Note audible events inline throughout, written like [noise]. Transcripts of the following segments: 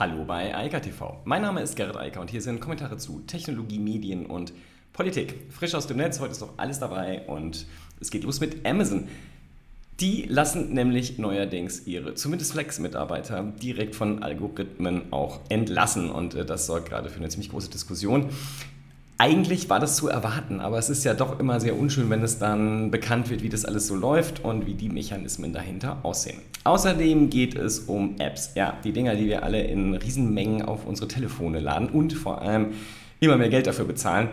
Hallo bei Eika TV. Mein Name ist Gerrit Eiker und hier sind Kommentare zu Technologie, Medien und Politik. Frisch aus dem Netz, heute ist doch alles dabei und es geht los mit Amazon. Die lassen nämlich neuerdings ihre, zumindest Flex-Mitarbeiter, direkt von Algorithmen auch entlassen und äh, das sorgt gerade für eine ziemlich große Diskussion. Eigentlich war das zu erwarten, aber es ist ja doch immer sehr unschön, wenn es dann bekannt wird, wie das alles so läuft und wie die Mechanismen dahinter aussehen. Außerdem geht es um Apps. Ja, die Dinger, die wir alle in Riesenmengen auf unsere Telefone laden und vor allem immer mehr Geld dafür bezahlen.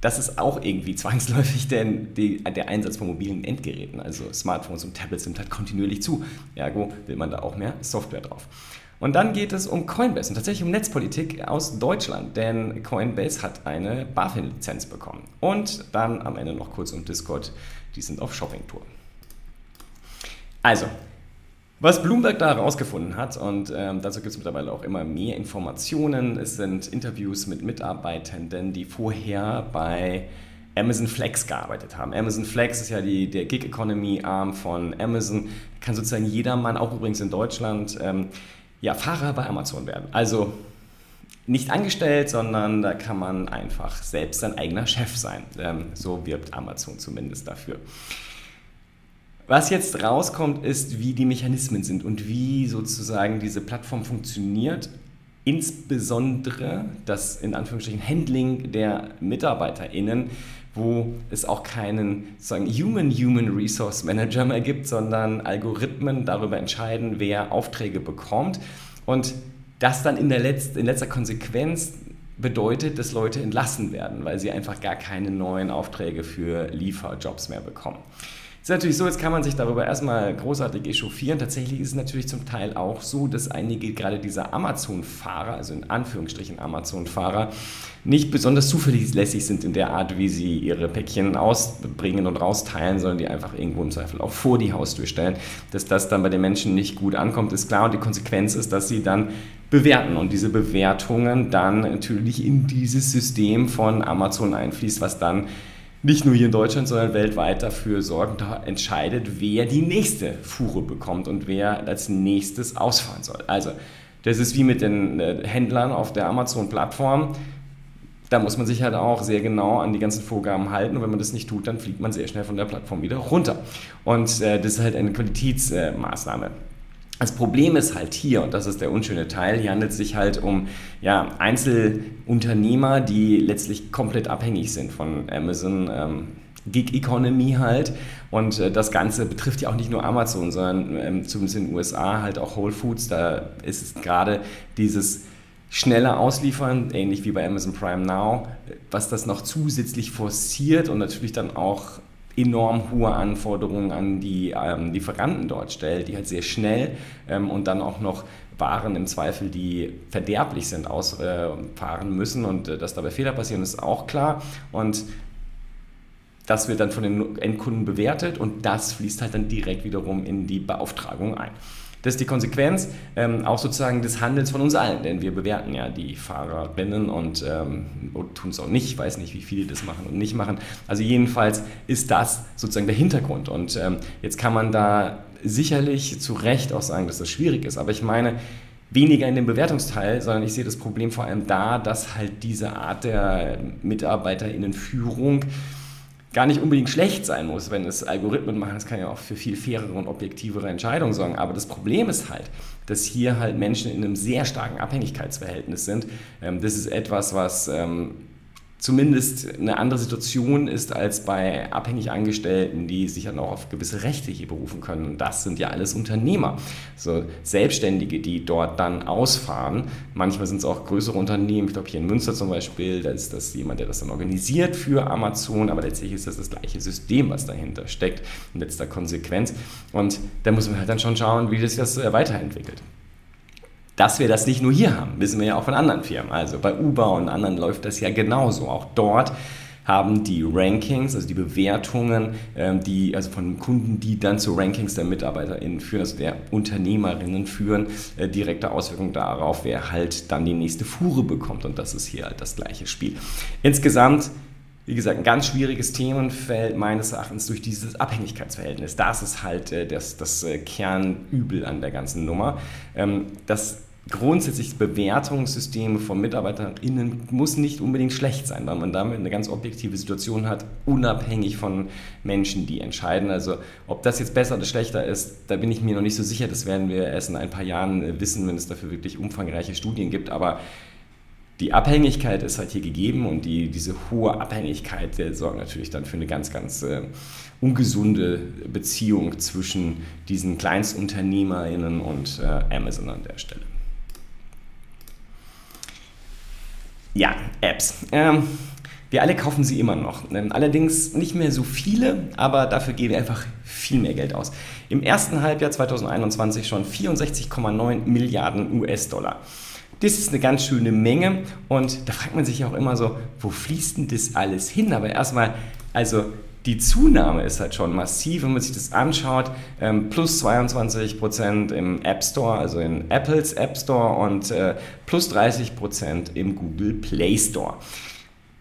Das ist auch irgendwie zwangsläufig, [laughs] denn die, der Einsatz von mobilen Endgeräten, also Smartphones und Tablets, nimmt halt kontinuierlich zu. Ergo will man da auch mehr Software drauf. Und dann geht es um Coinbase und tatsächlich um Netzpolitik aus Deutschland, denn Coinbase hat eine BaFin-Lizenz bekommen. Und dann am Ende noch kurz um Discord, die sind auf Shoppingtour. Also, was Bloomberg da herausgefunden hat, und ähm, dazu gibt es mittlerweile auch immer mehr Informationen, es sind Interviews mit Mitarbeitenden, die vorher bei Amazon Flex gearbeitet haben. Amazon Flex ist ja die, der Gig Economy Arm von Amazon, kann sozusagen jedermann, auch übrigens in Deutschland, ähm, ja, Fahrer bei Amazon werden. Also nicht angestellt, sondern da kann man einfach selbst sein eigener Chef sein. Ähm, so wirbt Amazon zumindest dafür. Was jetzt rauskommt, ist, wie die Mechanismen sind und wie sozusagen diese Plattform funktioniert. Insbesondere das in Anführungsstrichen Handling der MitarbeiterInnen, wo es auch keinen sozusagen Human Human Resource Manager mehr gibt, sondern Algorithmen darüber entscheiden, wer Aufträge bekommt. Und das dann in, der Letz-, in letzter Konsequenz bedeutet, dass Leute entlassen werden, weil sie einfach gar keine neuen Aufträge für Lieferjobs mehr bekommen. Ist natürlich so, jetzt kann man sich darüber erstmal großartig echauffieren. Tatsächlich ist es natürlich zum Teil auch so, dass einige gerade dieser Amazon-Fahrer, also in Anführungsstrichen Amazon-Fahrer, nicht besonders zuverlässig sind in der Art, wie sie ihre Päckchen ausbringen und rausteilen, sondern die einfach irgendwo im Zweifel auch vor die Haustür stellen. Dass das dann bei den Menschen nicht gut ankommt, ist klar. Und die Konsequenz ist, dass sie dann bewerten und diese Bewertungen dann natürlich in dieses System von Amazon einfließt, was dann nicht nur hier in Deutschland, sondern weltweit dafür sorgen, da entscheidet, wer die nächste Fuhre bekommt und wer als nächstes ausfahren soll. Also, das ist wie mit den äh, Händlern auf der Amazon-Plattform. Da muss man sich halt auch sehr genau an die ganzen Vorgaben halten und wenn man das nicht tut, dann fliegt man sehr schnell von der Plattform wieder runter. Und äh, das ist halt eine Qualitätsmaßnahme. Das Problem ist halt hier, und das ist der unschöne Teil, hier handelt es sich halt um ja, Einzelunternehmer, die letztlich komplett abhängig sind von Amazon. Ähm, Gig Economy halt. Und äh, das Ganze betrifft ja auch nicht nur Amazon, sondern ähm, zumindest in den USA halt auch Whole Foods. Da ist es gerade dieses schnelle Ausliefern, ähnlich wie bei Amazon Prime Now, was das noch zusätzlich forciert und natürlich dann auch enorm hohe Anforderungen an die ähm, Lieferanten dort stellt, die halt sehr schnell ähm, und dann auch noch Waren im Zweifel, die verderblich sind, ausfahren äh, müssen und äh, dass dabei Fehler passieren, ist auch klar. Und das wird dann von den Endkunden bewertet und das fließt halt dann direkt wiederum in die Beauftragung ein. Das ist die Konsequenz ähm, auch sozusagen des Handels von uns allen, denn wir bewerten ja die Fahrerinnen und ähm, tun es auch nicht. Ich weiß nicht, wie viele das machen und nicht machen. Also jedenfalls ist das sozusagen der Hintergrund. Und ähm, jetzt kann man da sicherlich zu Recht auch sagen, dass das schwierig ist. Aber ich meine, weniger in dem Bewertungsteil, sondern ich sehe das Problem vor allem da, dass halt diese Art der Mitarbeiterinnenführung Führung gar nicht unbedingt schlecht sein muss, wenn es Algorithmen machen. Das kann ja auch für viel fairere und objektivere Entscheidungen sorgen. Aber das Problem ist halt, dass hier halt Menschen in einem sehr starken Abhängigkeitsverhältnis sind. Ähm, das ist etwas, was ähm, zumindest eine andere Situation ist als bei abhängig Angestellten, die sich dann auch auf gewisse Rechte hier berufen können. Und das sind ja alles Unternehmer, so Selbstständige, die dort dann ausfahren. Manchmal sind es auch größere Unternehmen. Ich glaube, hier in Münster zum Beispiel, da ist das jemand, der das dann organisiert für Amazon, aber letztlich ist das das gleiche System, was dahinter steckt, in letzter Konsequenz. Und da muss man halt dann schon schauen, wie sich das äh, weiterentwickelt. Dass wir das nicht nur hier haben, wissen wir ja auch von anderen Firmen. Also bei Uber und anderen läuft das ja genauso. Auch dort haben die Rankings, also die Bewertungen, ähm, die, also von Kunden, die dann zu Rankings der MitarbeiterInnen führen, also der Unternehmerinnen führen, äh, direkte Auswirkungen darauf, wer halt dann die nächste Fuhre bekommt. Und das ist hier halt das gleiche Spiel. Insgesamt wie gesagt, ein ganz schwieriges Themenfeld meines Erachtens durch dieses Abhängigkeitsverhältnis. Das ist halt äh, das, das äh, Kernübel an der ganzen Nummer. Ähm, das grundsätzlich Bewertungssysteme von MitarbeiterInnen muss nicht unbedingt schlecht sein, weil man damit eine ganz objektive Situation hat, unabhängig von Menschen, die entscheiden. Also ob das jetzt besser oder schlechter ist, da bin ich mir noch nicht so sicher. Das werden wir erst in ein paar Jahren äh, wissen, wenn es dafür wirklich umfangreiche Studien gibt. Aber die Abhängigkeit ist halt hier gegeben und die, diese hohe Abhängigkeit der sorgt natürlich dann für eine ganz, ganz äh, ungesunde Beziehung zwischen diesen KleinstunternehmerInnen und äh, Amazon an der Stelle. Ja, Apps. Ähm, wir alle kaufen sie immer noch. Allerdings nicht mehr so viele, aber dafür geben wir einfach viel mehr Geld aus. Im ersten Halbjahr 2021 schon 64,9 Milliarden US-Dollar. Das ist eine ganz schöne Menge und da fragt man sich auch immer so, wo fließt denn das alles hin? Aber erstmal, also die Zunahme ist halt schon massiv, wenn man sich das anschaut. Ähm, plus 22 Prozent im App Store, also in Apples App Store und äh, plus 30 Prozent im Google Play Store.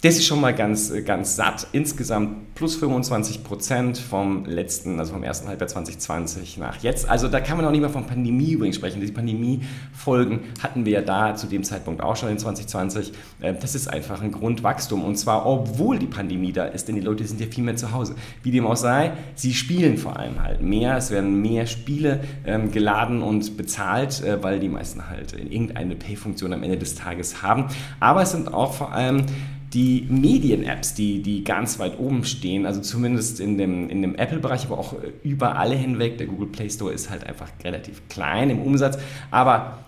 Das ist schon mal ganz, ganz satt. Insgesamt plus 25 Prozent vom letzten, also vom ersten Halbjahr 2020 nach jetzt. Also da kann man auch nicht mehr von Pandemie übrigens sprechen. Die Pandemie-Folgen hatten wir ja da zu dem Zeitpunkt auch schon in 2020. Äh, das ist einfach ein Grundwachstum. Und zwar, obwohl die Pandemie da ist, denn die Leute sind ja viel mehr zu Hause. Wie dem auch sei, sie spielen vor allem halt mehr. Es werden mehr Spiele ähm, geladen und bezahlt, äh, weil die meisten halt irgendeine Pay-Funktion am Ende des Tages haben. Aber es sind auch vor allem die Medien-Apps, die, die ganz weit oben stehen, also zumindest in dem, in dem Apple-Bereich, aber auch über alle hinweg. Der Google Play Store ist halt einfach relativ klein im Umsatz, aber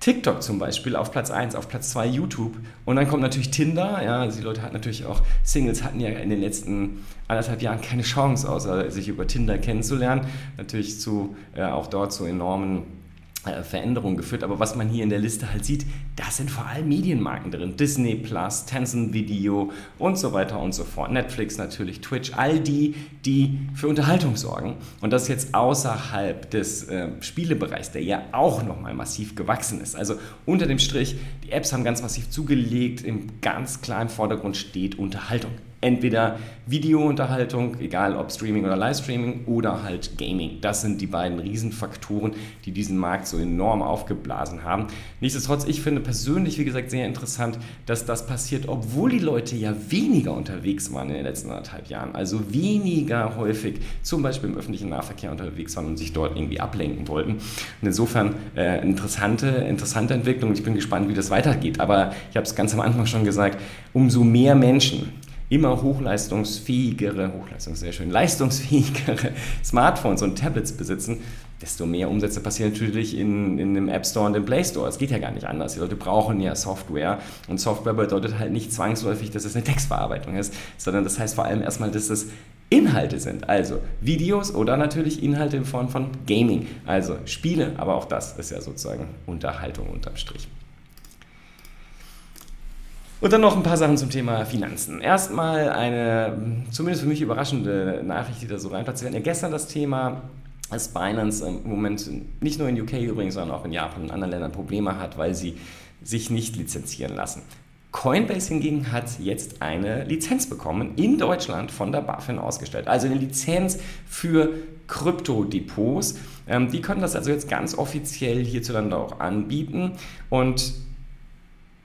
TikTok zum Beispiel auf Platz 1, auf Platz 2 YouTube und dann kommt natürlich Tinder. Ja, also die Leute hatten natürlich auch, Singles hatten ja in den letzten anderthalb Jahren keine Chance, außer sich über Tinder kennenzulernen. Natürlich zu, äh, auch dort zu enormen äh, Veränderungen geführt. Aber was man hier in der Liste halt sieht, da sind vor allem Medienmarken drin. Disney Plus, Tencent Video und so weiter und so fort. Netflix natürlich, Twitch, all die, die für Unterhaltung sorgen. Und das jetzt außerhalb des äh, Spielebereichs, der ja auch nochmal massiv gewachsen ist. Also unter dem Strich, die Apps haben ganz massiv zugelegt. Im ganz klaren Vordergrund steht Unterhaltung entweder Videounterhaltung, egal ob Streaming oder Livestreaming, oder halt Gaming. Das sind die beiden Riesenfaktoren, die diesen Markt so enorm aufgeblasen haben. Nichtsdestotrotz, ich finde persönlich, wie gesagt, sehr interessant, dass das passiert, obwohl die Leute ja weniger unterwegs waren in den letzten anderthalb Jahren. Also weniger häufig zum Beispiel im öffentlichen Nahverkehr unterwegs waren und sich dort irgendwie ablenken wollten. Und insofern äh, interessante, interessante Entwicklung. Ich bin gespannt, wie das weitergeht. Aber ich habe es ganz am Anfang schon gesagt, umso mehr Menschen immer hochleistungsfähigere, Hochleistung sehr schön, leistungsfähigere [laughs] Smartphones und Tablets besitzen, desto mehr Umsätze passieren natürlich in, in dem App Store und im Play Store. Es geht ja gar nicht anders. Die Leute brauchen ja Software und Software bedeutet halt nicht zwangsläufig, dass es eine Textverarbeitung ist, sondern das heißt vor allem erstmal, dass es Inhalte sind, also Videos oder natürlich Inhalte in Form von Gaming, also Spiele, aber auch das ist ja sozusagen Unterhaltung unterm Strich. Und dann noch ein paar Sachen zum Thema Finanzen. Erstmal eine, zumindest für mich überraschende Nachricht, die da so reinplatzt. Wir hatten ja gestern das Thema, dass Binance im Moment nicht nur in UK übrigens, sondern auch in Japan und anderen Ländern Probleme hat, weil sie sich nicht lizenzieren lassen. Coinbase hingegen hat jetzt eine Lizenz bekommen, in Deutschland von der BaFin ausgestellt. Also eine Lizenz für Kryptodepots. Ähm, die können das also jetzt ganz offiziell hierzulande auch anbieten. Und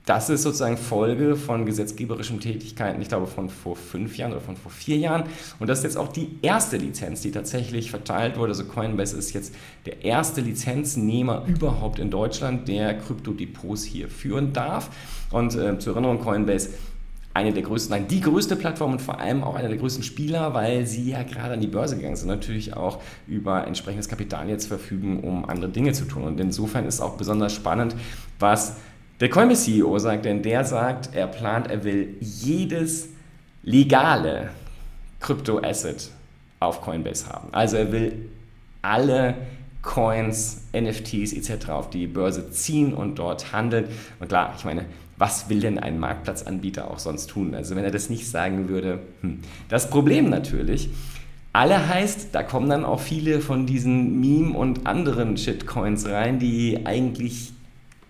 das ist sozusagen Folge von gesetzgeberischen Tätigkeiten, ich glaube von vor fünf Jahren oder von vor vier Jahren. Und das ist jetzt auch die erste Lizenz, die tatsächlich verteilt wurde. Also Coinbase ist jetzt der erste Lizenznehmer überhaupt in Deutschland, der Kryptodepots hier führen darf. Und äh, zur Erinnerung, Coinbase eine der größten, nein, die größte Plattform und vor allem auch einer der größten Spieler, weil sie ja gerade an die Börse gegangen sind, natürlich auch über entsprechendes Kapital jetzt verfügen, um andere Dinge zu tun. Und insofern ist auch besonders spannend, was der Coinbase-CEO sagt, denn der sagt, er plant, er will jedes legale Krypto-Asset auf Coinbase haben. Also er will alle Coins, NFTs etc. auf die Börse ziehen und dort handeln. Und klar, ich meine, was will denn ein Marktplatzanbieter auch sonst tun? Also wenn er das nicht sagen würde, hm. das Problem natürlich, alle heißt, da kommen dann auch viele von diesen Meme- und anderen Shitcoins rein, die eigentlich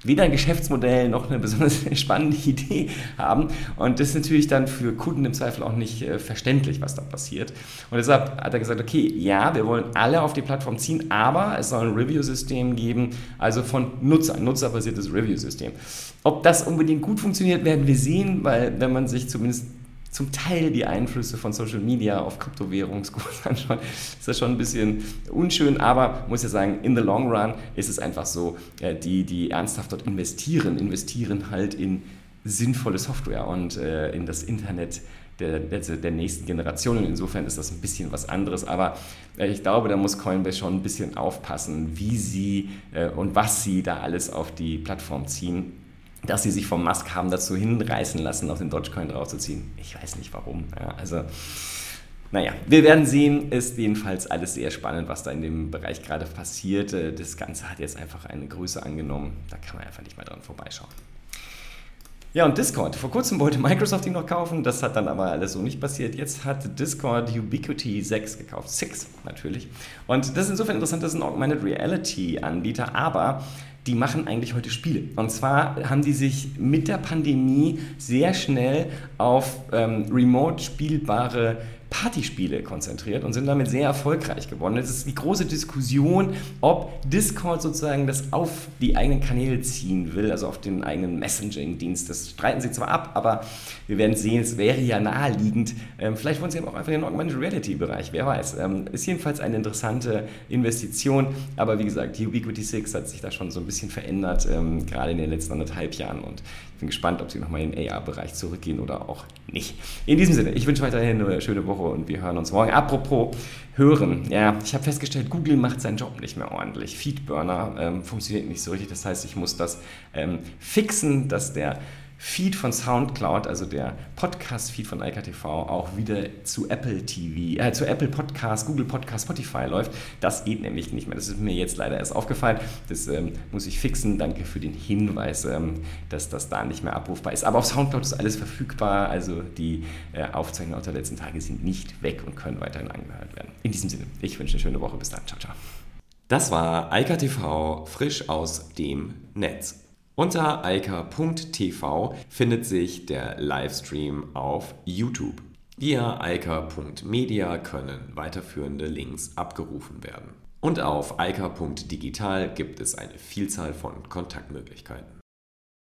weder ein Geschäftsmodell noch eine besonders [laughs] spannende Idee haben. Und das ist natürlich dann für Kunden im Zweifel auch nicht äh, verständlich, was da passiert. Und deshalb hat er gesagt, okay, ja, wir wollen alle auf die Plattform ziehen, aber es soll ein Review-System geben, also von Nutzer, ein nutzerbasiertes Review-System. Ob das unbedingt gut funktioniert, werden wir sehen, weil wenn man sich zumindest zum Teil die Einflüsse von Social Media auf Kryptowährungskurse [laughs] anschauen, ist das schon ein bisschen unschön, aber muss ja sagen, in the long run ist es einfach so, äh, die, die ernsthaft dort investieren, investieren halt in sinnvolle Software und äh, in das Internet der, der, der, nächsten Generation. Und insofern ist das ein bisschen was anderes. Aber äh, ich glaube, da muss Coinbase schon ein bisschen aufpassen, wie sie äh, und was sie da alles auf die Plattform ziehen dass sie sich vom Musk haben dazu hinreißen lassen, auf den Dogecoin draufzuziehen. Ich weiß nicht warum. Ja, also, naja, wir werden sehen. Ist jedenfalls alles sehr spannend, was da in dem Bereich gerade passiert. Äh, das Ganze hat jetzt einfach eine Größe angenommen. Da kann man einfach nicht mehr dran vorbeischauen. Ja, und Discord. Vor kurzem wollte Microsoft ihn noch kaufen, das hat dann aber alles so nicht passiert. Jetzt hat Discord Ubiquity 6 gekauft. 6 natürlich. Und das ist insofern interessant, das ist ein Augmented Reality Anbieter, aber die machen eigentlich heute Spiele. Und zwar haben die sich mit der Pandemie sehr schnell auf ähm, remote spielbare Partyspiele konzentriert und sind damit sehr erfolgreich geworden. Es ist die große Diskussion, ob Discord sozusagen das auf die eigenen Kanäle ziehen will, also auf den eigenen Messaging-Dienst. Das streiten sie zwar ab, aber wir werden sehen, es wäre ja naheliegend. Ähm, vielleicht wollen sie aber auch einfach den Augmented Reality-Bereich, wer weiß. Ähm, ist jedenfalls eine interessante Investition, aber wie gesagt, die Ubiquity 6 hat sich da schon so ein bisschen verändert, ähm, gerade in den letzten anderthalb Jahren und bin gespannt, ob sie nochmal in den AR-Bereich zurückgehen oder auch nicht. In diesem Sinne, ich wünsche weiterhin eine schöne Woche und wir hören uns morgen. Apropos hören, ja, ich habe festgestellt, Google macht seinen Job nicht mehr ordentlich. Feedburner ähm, funktioniert nicht so richtig. Das heißt, ich muss das ähm, fixen, dass der Feed von SoundCloud, also der Podcast-Feed von IKTV, auch wieder zu Apple TV, äh, zu Apple Podcast, Google Podcast, Spotify läuft. Das geht nämlich nicht mehr. Das ist mir jetzt leider erst aufgefallen. Das ähm, muss ich fixen. Danke für den Hinweis, ähm, dass das da nicht mehr abrufbar ist. Aber auf SoundCloud ist alles verfügbar. Also die äh, Aufzeichnungen der letzten Tage sind nicht weg und können weiterhin angehört werden. In diesem Sinne, ich wünsche eine schöne Woche. Bis dann. Ciao, ciao. Das war IKTV frisch aus dem Netz. Unter eika.tv findet sich der Livestream auf YouTube. Via eika.media können weiterführende Links abgerufen werden. Und auf eika.digital gibt es eine Vielzahl von Kontaktmöglichkeiten.